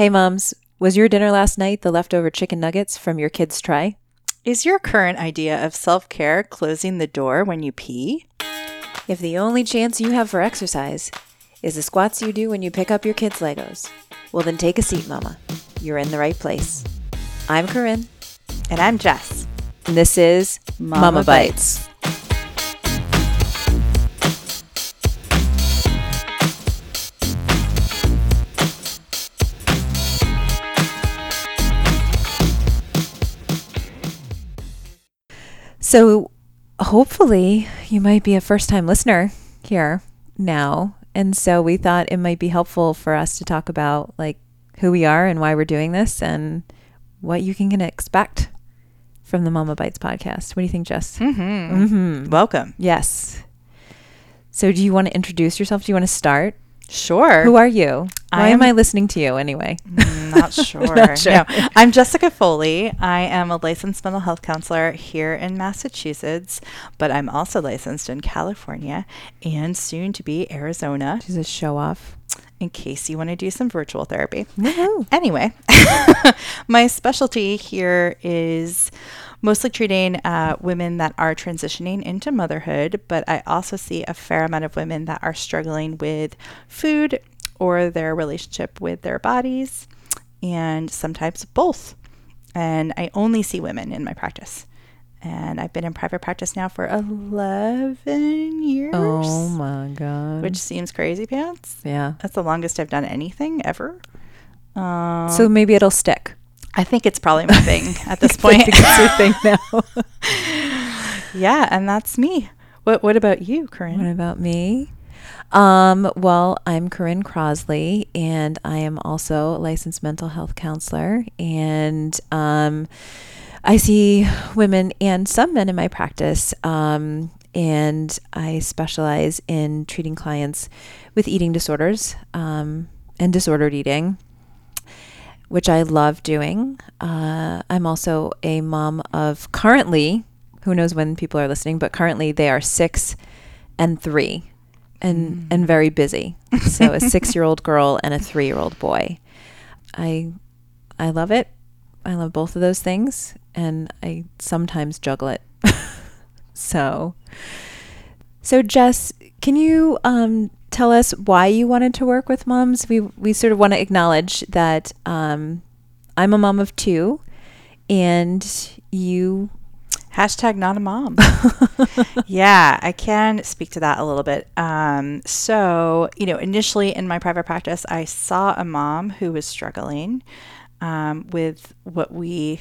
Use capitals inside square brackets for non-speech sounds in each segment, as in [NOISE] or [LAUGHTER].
Hey, moms, was your dinner last night the leftover chicken nuggets from your kids' tray? Is your current idea of self care closing the door when you pee? If the only chance you have for exercise is the squats you do when you pick up your kids' Legos, well, then take a seat, Mama. You're in the right place. I'm Corinne, And I'm Jess. and this is Mama Mama, Bites. So, hopefully, you might be a first time listener here now. And so, we thought it might be helpful for us to talk about like who we are and why we're doing this and what you can expect from the Momma Bites podcast. What do you think, Jess? Mm-hmm. Mm-hmm. Welcome. Yes. So, do you want to introduce yourself? Do you want to start? Sure. Who are you? Why am am- I listening to you anyway? Mm, Not [LAUGHS] sure. Not sure. No. I'm Jessica Foley. I am a licensed mental health counselor here in Massachusetts, but I'm also licensed in California and soon to be Arizona She's a show off. in case you want to do some virtual therapy. Woohoo. Anyway, [LAUGHS] my specialty here is mostly treating uh, women that are transitioning into motherhood, but I also see a fair amount of women that are struggling with food or their relationship with their bodies, and sometimes both. And I only see women in my practice. And I've been in private practice now for 11 years, Oh my God. which seems crazy pants. yeah. That's the longest I've done anything ever. Um, So maybe it'll stick. I think it's probably my thing at this [LAUGHS] point. it's your thing [LAUGHS] now. yeah, and that's me. What What about you, Corinne? What about me? Um, well, I'm Corinne Crossley, and I am also a licensed mental health counselor. And um, I see women and some men in my practice. Um, and I specialize in treating clients with eating disorders um, and disordered eating, which I love doing. Uh, I'm also a mom of currently, who knows when people are listening, but currently they are six and three and and very busy. So a 6-year-old girl and a 3-year-old boy. I I love it. I love both of those things and I sometimes juggle it. [LAUGHS] so So Jess, can you um tell us why you wanted to work with moms? We we sort of want to acknowledge that um I'm a mom of 2 and you Hashtag not a mom. [LAUGHS] yeah, I can speak to that a little bit. Um, so, you know, initially in my private practice, I saw a mom who was struggling um, with what we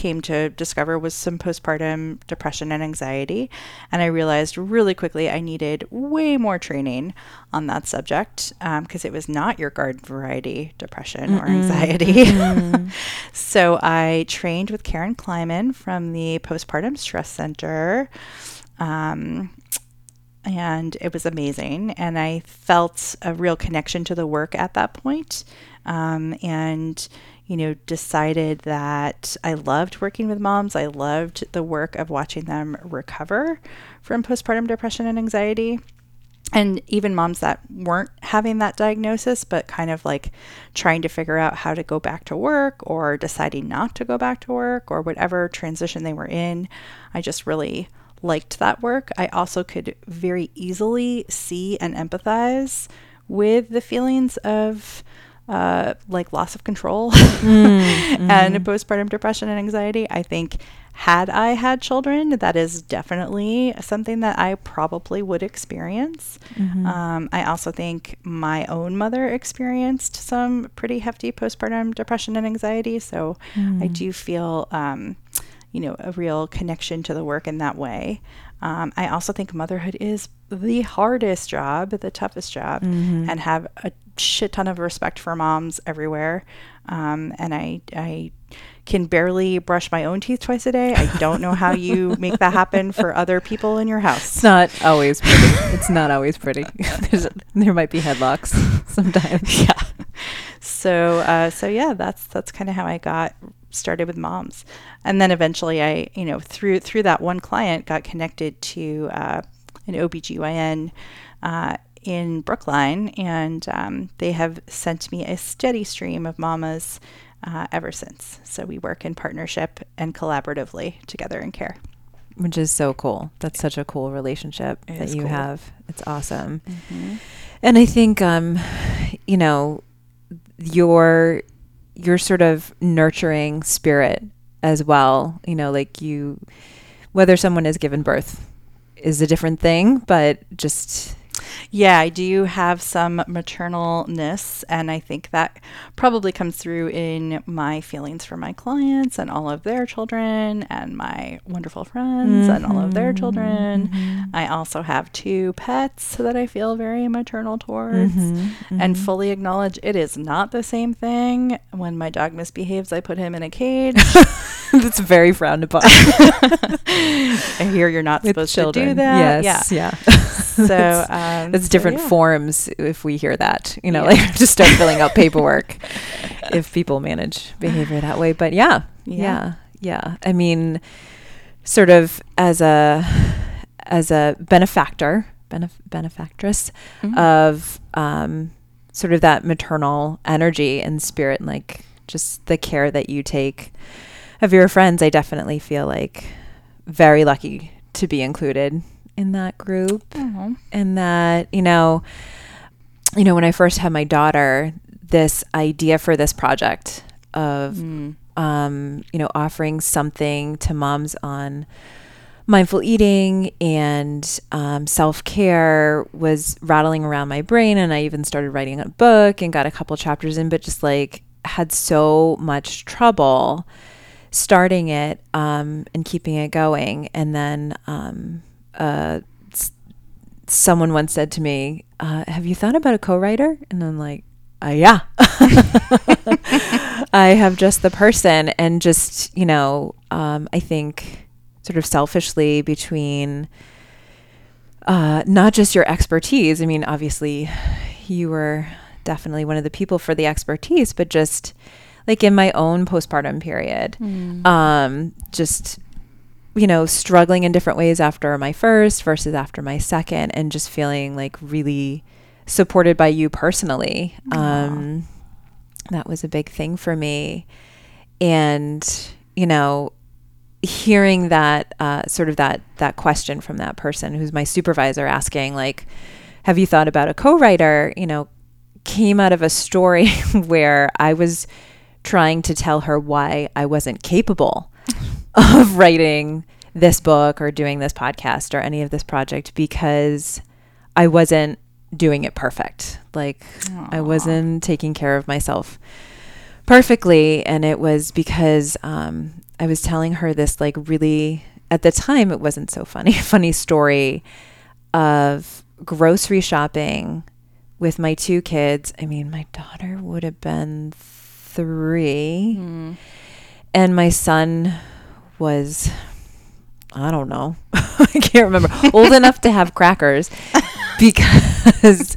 came to discover was some postpartum depression and anxiety. And I realized really quickly I needed way more training on that subject because it was not your garden variety depression or anxiety. [LAUGHS] so I trained with Karen Kleiman from the Postpartum Stress Center. Um, and it was amazing. And I felt a real connection to the work at that point. Um, and, you know, decided that I loved working with moms. I loved the work of watching them recover from postpartum depression and anxiety. And even moms that weren't having that diagnosis, but kind of like trying to figure out how to go back to work or deciding not to go back to work or whatever transition they were in. I just really liked that work. I also could very easily see and empathize with the feelings of uh, like loss of control [LAUGHS] and postpartum depression and anxiety. I think had I had children, that is definitely something that I probably would experience. Um, I also think my own mother experienced some pretty hefty postpartum depression and anxiety. So I do feel, um, you know, a real connection to the work in that way. Um, I also think motherhood is the hardest job, the toughest job, and have a shit ton of respect for moms everywhere. Um, and I, I can barely brush my own teeth twice a day. I don't know how you [LAUGHS] make that happen for other people in your house. It's not always pretty. it's not always pretty. [LAUGHS] There's, there might be headlocks [LAUGHS] sometimes. yeah. So uh, so yeah, that's that's kind of how I got started with moms, and then eventually I you know through through that one client got connected to uh, an OBGYN uh, in Brookline, and um, they have sent me a steady stream of mamas uh, ever since. So we work in partnership and collaboratively together in care. Which is so cool. That's such a cool relationship It that you cool. have. It's awesome. And I think, um, you know, your your sort of nurturing spirit as well. You know, like you, whether someone is given birth is a different thing, but just Yeah, I do have some maternalness, and I think that probably comes through in my feelings for my clients and all of their children, and my wonderful friends and all of their children. Mm-hmm. I also have two pets that I feel very maternal towards, mm-hmm. and mm-hmm. fully acknowledge it is not the same thing. When my dog misbehaves, I put him in a cage. [LAUGHS] that's very frowned upon [LAUGHS] I hear you're not with supposed children. to do that. Yes, yeah. [LAUGHS] [LAUGHS] So um, so different yeah. forms if we hear that. You know, Yeah. like [LAUGHS] just start filling out [LAUGHS] paperwork if people manage behavior that way. But yeah, Yeah. yeah, yeah. I mean, sort of as a as a benefactor, benef- benefactress Mhm. of um, sort of that maternal energy and spirit, and like just the care that you take of your friends. I definitely feel like very lucky to be included in that group Aw. and that you know you know when i first had my daughter this idea for this project of Mm. um you know offering something to moms on mindful eating and um, self-care was rattling around my brain and i even started writing a book and got a couple chapters in but just like had so much trouble starting it um, and keeping it going and then um, uh, s- someone once said to me uh, have you thought about a co-writer? And i'm like uh, yeah. [LAUGHS] I have just the person and just you know um, i think sort of selfishly between uh, not just your expertise i mean obviously you were definitely one of the people for the expertise but just like in my own postpartum period um, just you know struggling in different ways after my first versus after my second and just feeling like really supported by you personally. Um, that was a big thing for me. And you know hearing that uh, sort of that that question from that person who's my supervisor asking like have you thought about a co-writer? You know came out of a story [LAUGHS] where i was trying to tell her why i wasn't capable of [LAUGHS] writing this book or doing this podcast or any of this project because i wasn't doing it perfect. Like i wasn't taking care of myself perfectly. And it was because um, i was telling her this like really at the time it wasn't so funny [LAUGHS] funny story of grocery shopping with my two kids. I mean my daughter would have been three. Mm. and my son was i don't know [LAUGHS] i can't remember old enough to have crackers [LAUGHS] because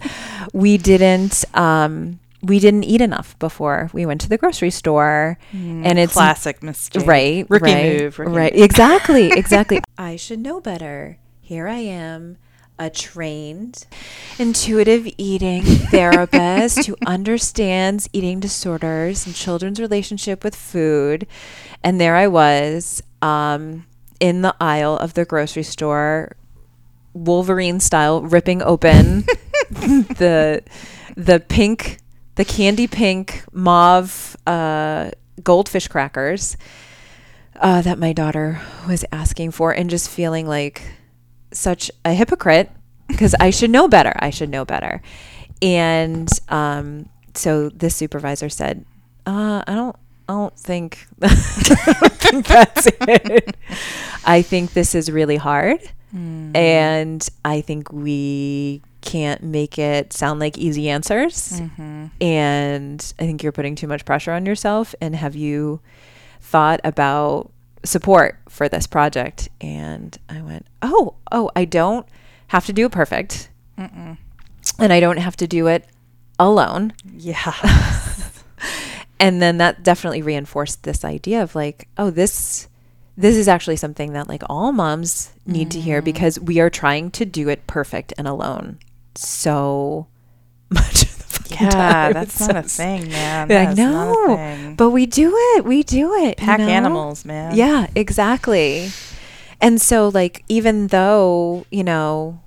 we didn't um we didn't eat enough before we went to the grocery store and it's classic mistake. right Rookie right, move. Rookie right move. exactly exactly [LAUGHS] i should know better here i am a trained intuitive eating [LAUGHS] therapist who understands eating disorders and children's relationship with food. And there i was um, in the aisle of the grocery store wolverine style ripping open [LAUGHS] the the pink the candy pink mauve uh, goldfish crackers uh, that my daughter was asking for and just feeling like such a hypocrite because I should know better. I should know better. And um, so this supervisor said, uh, I don't I don't think [LAUGHS] I don't think that's it. I think this is really hard. Mm. And I think we can't make it sound like easy answers. Mm-hmm. And I think you're putting too much pressure on yourself. And have you thought about support for this project? And I went, Oh, oh, I don't have to do it perfect. Mm-mm. And I don't have to do it alone. Yeah. [LAUGHS] and then that definitely reinforced this idea of like oh this this is actually something that like all moms need to hear mm-hmm. because we are trying to do it perfect and alone so [LAUGHS] much [LAUGHS] fucking Yeah, that's not a thing, man. Yeah, I That's know, thing. but we do it. We do it. you Pack know? animals, man. Yeah, exactly. And so like even though, you know,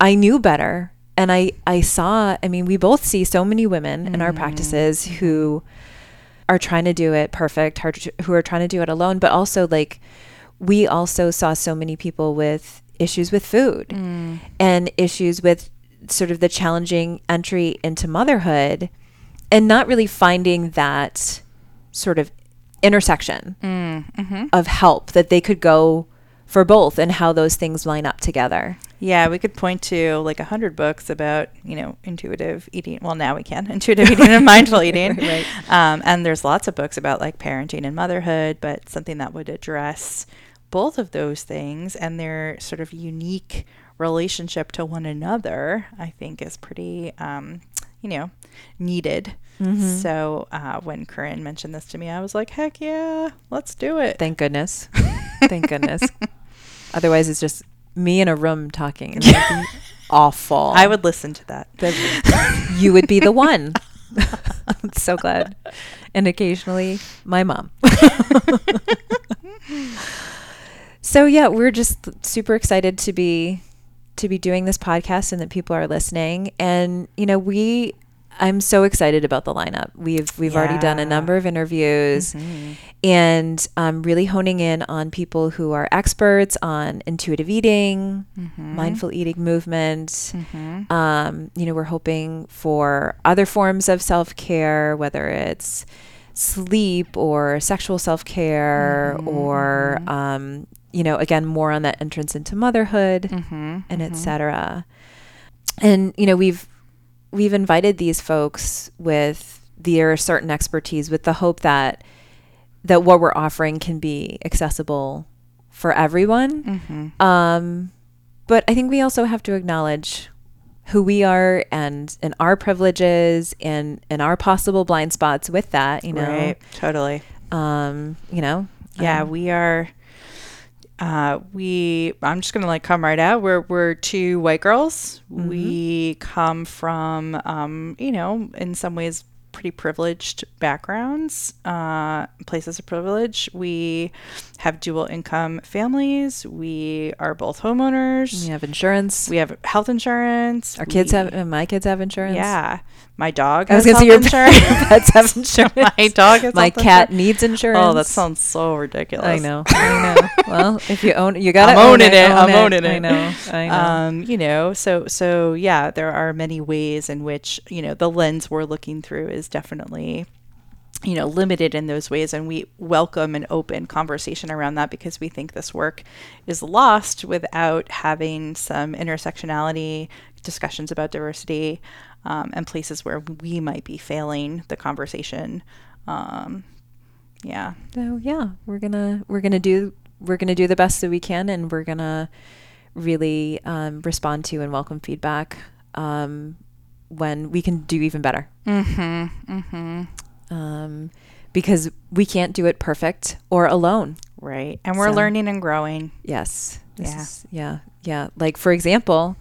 I knew better and I I saw, I mean, we both see so many women in our mm-hmm. practices who are trying to do it perfect, who are trying to do it alone, but also like we also saw so many people with issues with food mm. and issues with sort of the challenging entry into motherhood and not really finding that sort of intersection of help that they could go for both and how those things line up together. Yeah, we could point to like a hundred books about you know intuitive eating. Well, now we can [LAUGHS] intuitive eating and mindful [LAUGHS] eating. Right. Um, and there's lots of books about like parenting and motherhood, but something that would address both of those things and their sort of unique relationship to one another, I think is pretty, um, you know, needed. So uh, when Corinne mentioned this to me, I was like, heck yeah, let's do it. Thank goodness. [LAUGHS] Thank goodness. Otherwise, it's just me in a room talking. And [LAUGHS] awful. I would listen to that. That you would be the one. I'm [LAUGHS] so glad. And occasionally, my mom. so yeah, we're just super excited to be to be doing this podcast and that people are listening. And you know, we I'm so excited about the lineup. We've we've already done a number of interviews and um, really honing in on people who are experts on intuitive eating, mindful eating movement. Um, you know, we're hoping for other forms of self care, whether it's sleep or sexual self care, or um, you know, again, more on that entrance into motherhood and et cetera. And you know, we've we've invited these folks with their certain expertise with the hope that that what we're offering can be accessible for everyone. Um, but I think we also have to acknowledge who we are and and our privileges and and our possible blind spots with that. You know, Right. Totally. um, you know, Yeah, um, we are. Uh, we. I'm just gonna like come right out. We're we're two white girls. We come from, um, you know, in some ways pretty privileged backgrounds, uh, places of privilege. We have dual income families. We are both homeowners. we have insurance. We have health insurance. Our kids have, my kids have insurance. Yeah, my dog. I was gonna say your [LAUGHS] insurance. pets have insurance. [LAUGHS] my dog. Has my cat insurance. needs insurance. Oh, that sounds so ridiculous. I know. [LAUGHS] I know. well, if you own, you gotta I'm own owning it. Own I'm owning it. I it. know. I know. um, you know, so so yeah, there are many ways in which you know the lens we're looking through is definitely you know limited in those ways and we welcome an open conversation around that because we think this work is lost without having some intersectionality discussions about diversity um, and places where we might be failing the conversation. Um, yeah. So yeah, we're gonna we're gonna do we're gonna do the best that we can, and we're gonna really um, respond to and welcome feedback um, when we can do even better. mm-hmm mm-hmm Um, because we can't do it perfect or alone. right and we're So- learning and growing Yes. This Yeah. is- yeah. Yeah. Like for example,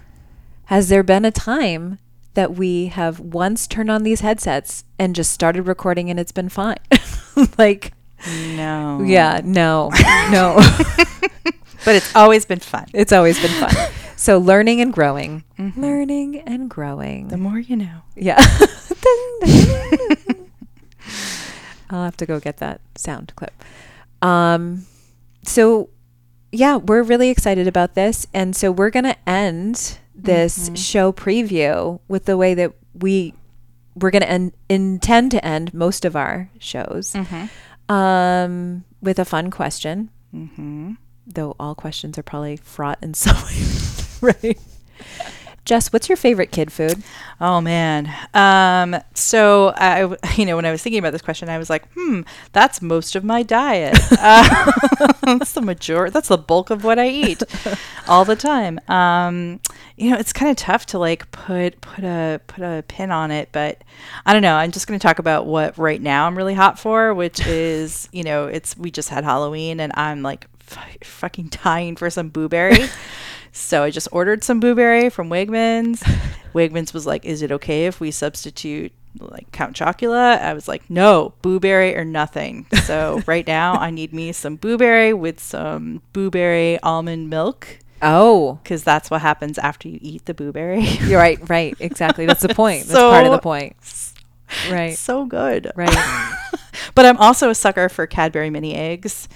has there been a time that we have once turned on these headsets and just started recording and it's been fine? [LAUGHS] like no yeah, no. [LAUGHS] no. [LAUGHS] but it's always been fun it's always been fun. So learning and growing. Mhm. Learning and growing. the more you know yeah. I'll have to go get that sound clip. Um, so yeah, we're really excited about this, and so we're gonna end this show preview with the way that we we're gonna intend to end most of our shows, um, with a fun question. mm-hmm. Though all questions are probably fraught in some way, right? [LAUGHS] Jess, what's your favorite kid food? Oh man. Um, so I, [LAUGHS] you know, when I was thinking about this question, I was like, hmm, that's most of my diet. [LAUGHS] Uh, [LAUGHS] that's the major. That's the bulk of what I eat all the time. Um, you know, it's kind of tough to like put put a put a pin on it, but I don't know. I'm just going to talk about what right now I'm really hot for, which is, you know, it's we just had Halloween and I'm like f- fucking dying for some Boo Berry. So I just ordered some Boo Berry from Wegmans. [LAUGHS] Wegmans was like, "Is it okay if we substitute like Count Chocula?" I was like, "No, Boo Berry or nothing." So [LAUGHS] right now I need me some Boo Berry with some Boo Berry almond milk Oh, because that's what happens after you eat the Boo Berry. you're right. Right. Exactly. That's the [LAUGHS] point. That's part of the point. Right. so good. Right. But I'm also a sucker for Cadbury mini eggs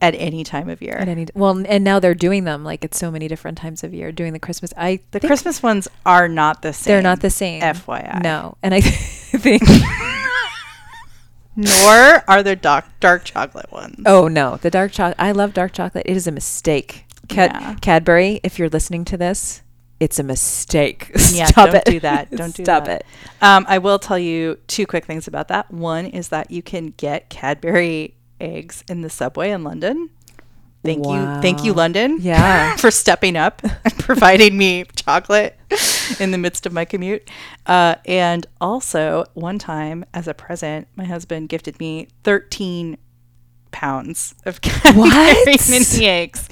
at any time of year. At any well, and now they're doing them like at so many different times of year. Doing the Christmas. I the Christmas ones are not the same. they're not the same. FYI. No, and I [LAUGHS] think. Nor are there dark, dark chocolate ones. oh no, the dark chocolate. I love dark chocolate. It is a mistake. Cad- Yeah. Cadbury, if you're listening to this, it's a mistake. [LAUGHS] Yeah, Stop don't it. do that. Don't [LAUGHS] do that. Stop that. it. Um, I will tell you two quick things about that. One is that you can get Cadbury eggs in the subway in London. Thank you, thank you, London. [LAUGHS] Yeah. for stepping up and [LAUGHS] providing me chocolate in the midst of my commute. Uh, and also, one time as a present, my husband gifted me 13 pounds of [LAUGHS] Cadbury What? mini eggs.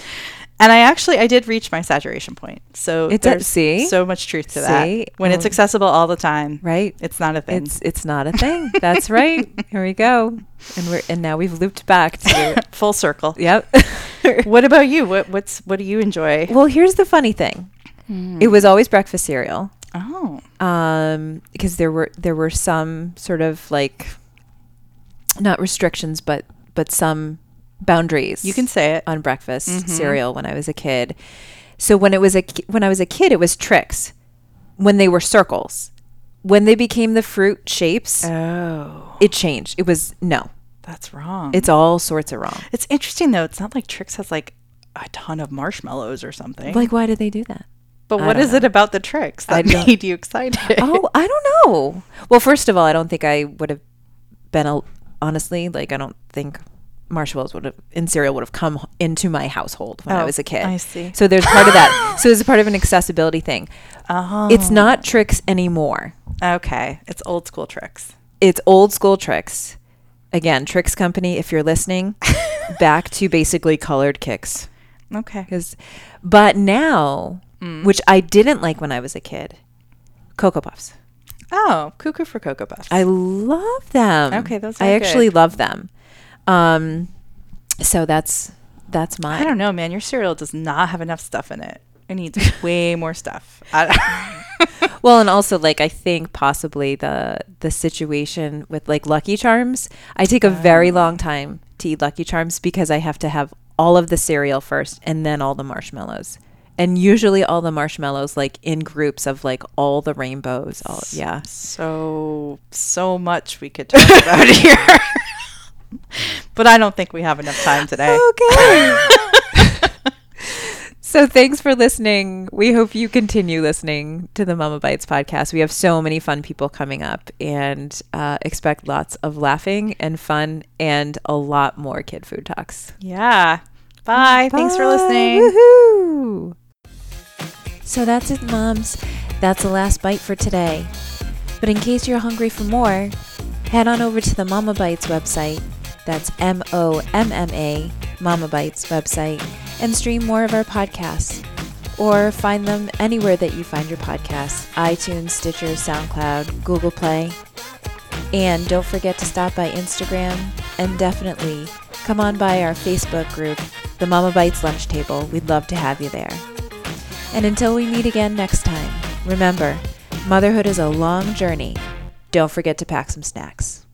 And I actually I did reach my saturation point. So It's a- see? so much truth to See? that. When it's Um, accessible all the time, Right. it's not a thing. It's it's not a thing. That's right. [LAUGHS] Here we go. And we're and now we've looped back to [LAUGHS] full circle. Yep. [LAUGHS] What about you? What what's what do you enjoy? well, here's the funny thing. Hmm. It was always breakfast cereal. Oh. Um because there were there were some sort of like not restrictions but but some boundaries. You can say it. on breakfast Mhm. cereal when I was a kid. So when it was a when I was a kid, it was Trix. When they were circles, when they became the fruit shapes, Oh. it changed. It was no. That's wrong. It's all sorts of wrong. It's interesting though. It's not like Trix has like a ton of marshmallows or something. Like, why did they do that? but I what don't it about the Trix that made you excited? [LAUGHS] oh, I don't know. Well, first of all, I don't think I would have been a, honestly like I don't think marshmallows would have in cereal would have come into my household when I Oh, was a kid. I see. So there's part of that. [GASPS] So it's a part of an accessibility thing. oh. It's not Trix anymore. okay. It's old school Trix. it's old school Trix. Again, Trix Company, if you're listening, [LAUGHS] back to basically colored kicks. Okay. but now, Mm. which I didn't like when I was a kid, Cocoa Puffs. Oh, cuckoo for Cocoa Puffs. I love them. Okay, those I are actually love them. Um, so that's that's my. I don't know, man. Your cereal does not have enough stuff in it. It needs [LAUGHS] way more stuff. [LAUGHS] Well, and also like I think possibly the the situation with like Lucky Charms. I take a very Oh. long time to eat Lucky Charms because I have to have all of the cereal first and then all the marshmallows. And usually all the marshmallows like in groups of like all the rainbows. All yeah. so so much we could talk about [LAUGHS] here. But I don't think we have enough time today. Okay. [LAUGHS] so thanks for listening. We hope you continue listening to the Momma Bites podcast. We have so many fun people coming up and uh, expect lots of laughing and fun and a lot more kid food talks. Yeah. Bye. Thanks for Bye. listening. Woohoo. So that's it, moms. That's the last bite for today. But in case you're hungry for more, head on over to the Momma Bites website. That's M O M M A, Momma Bites website, and stream more of our podcasts. Or find them anywhere that you find your podcasts iTunes, Stitcher, SoundCloud, Google Play. And don't forget to stop by Instagram and definitely come on by our Facebook group, the Momma Bites Lunch Table. We'd love to have you there. And until we meet again next time, remember, motherhood is a long journey. Don't forget to pack some snacks.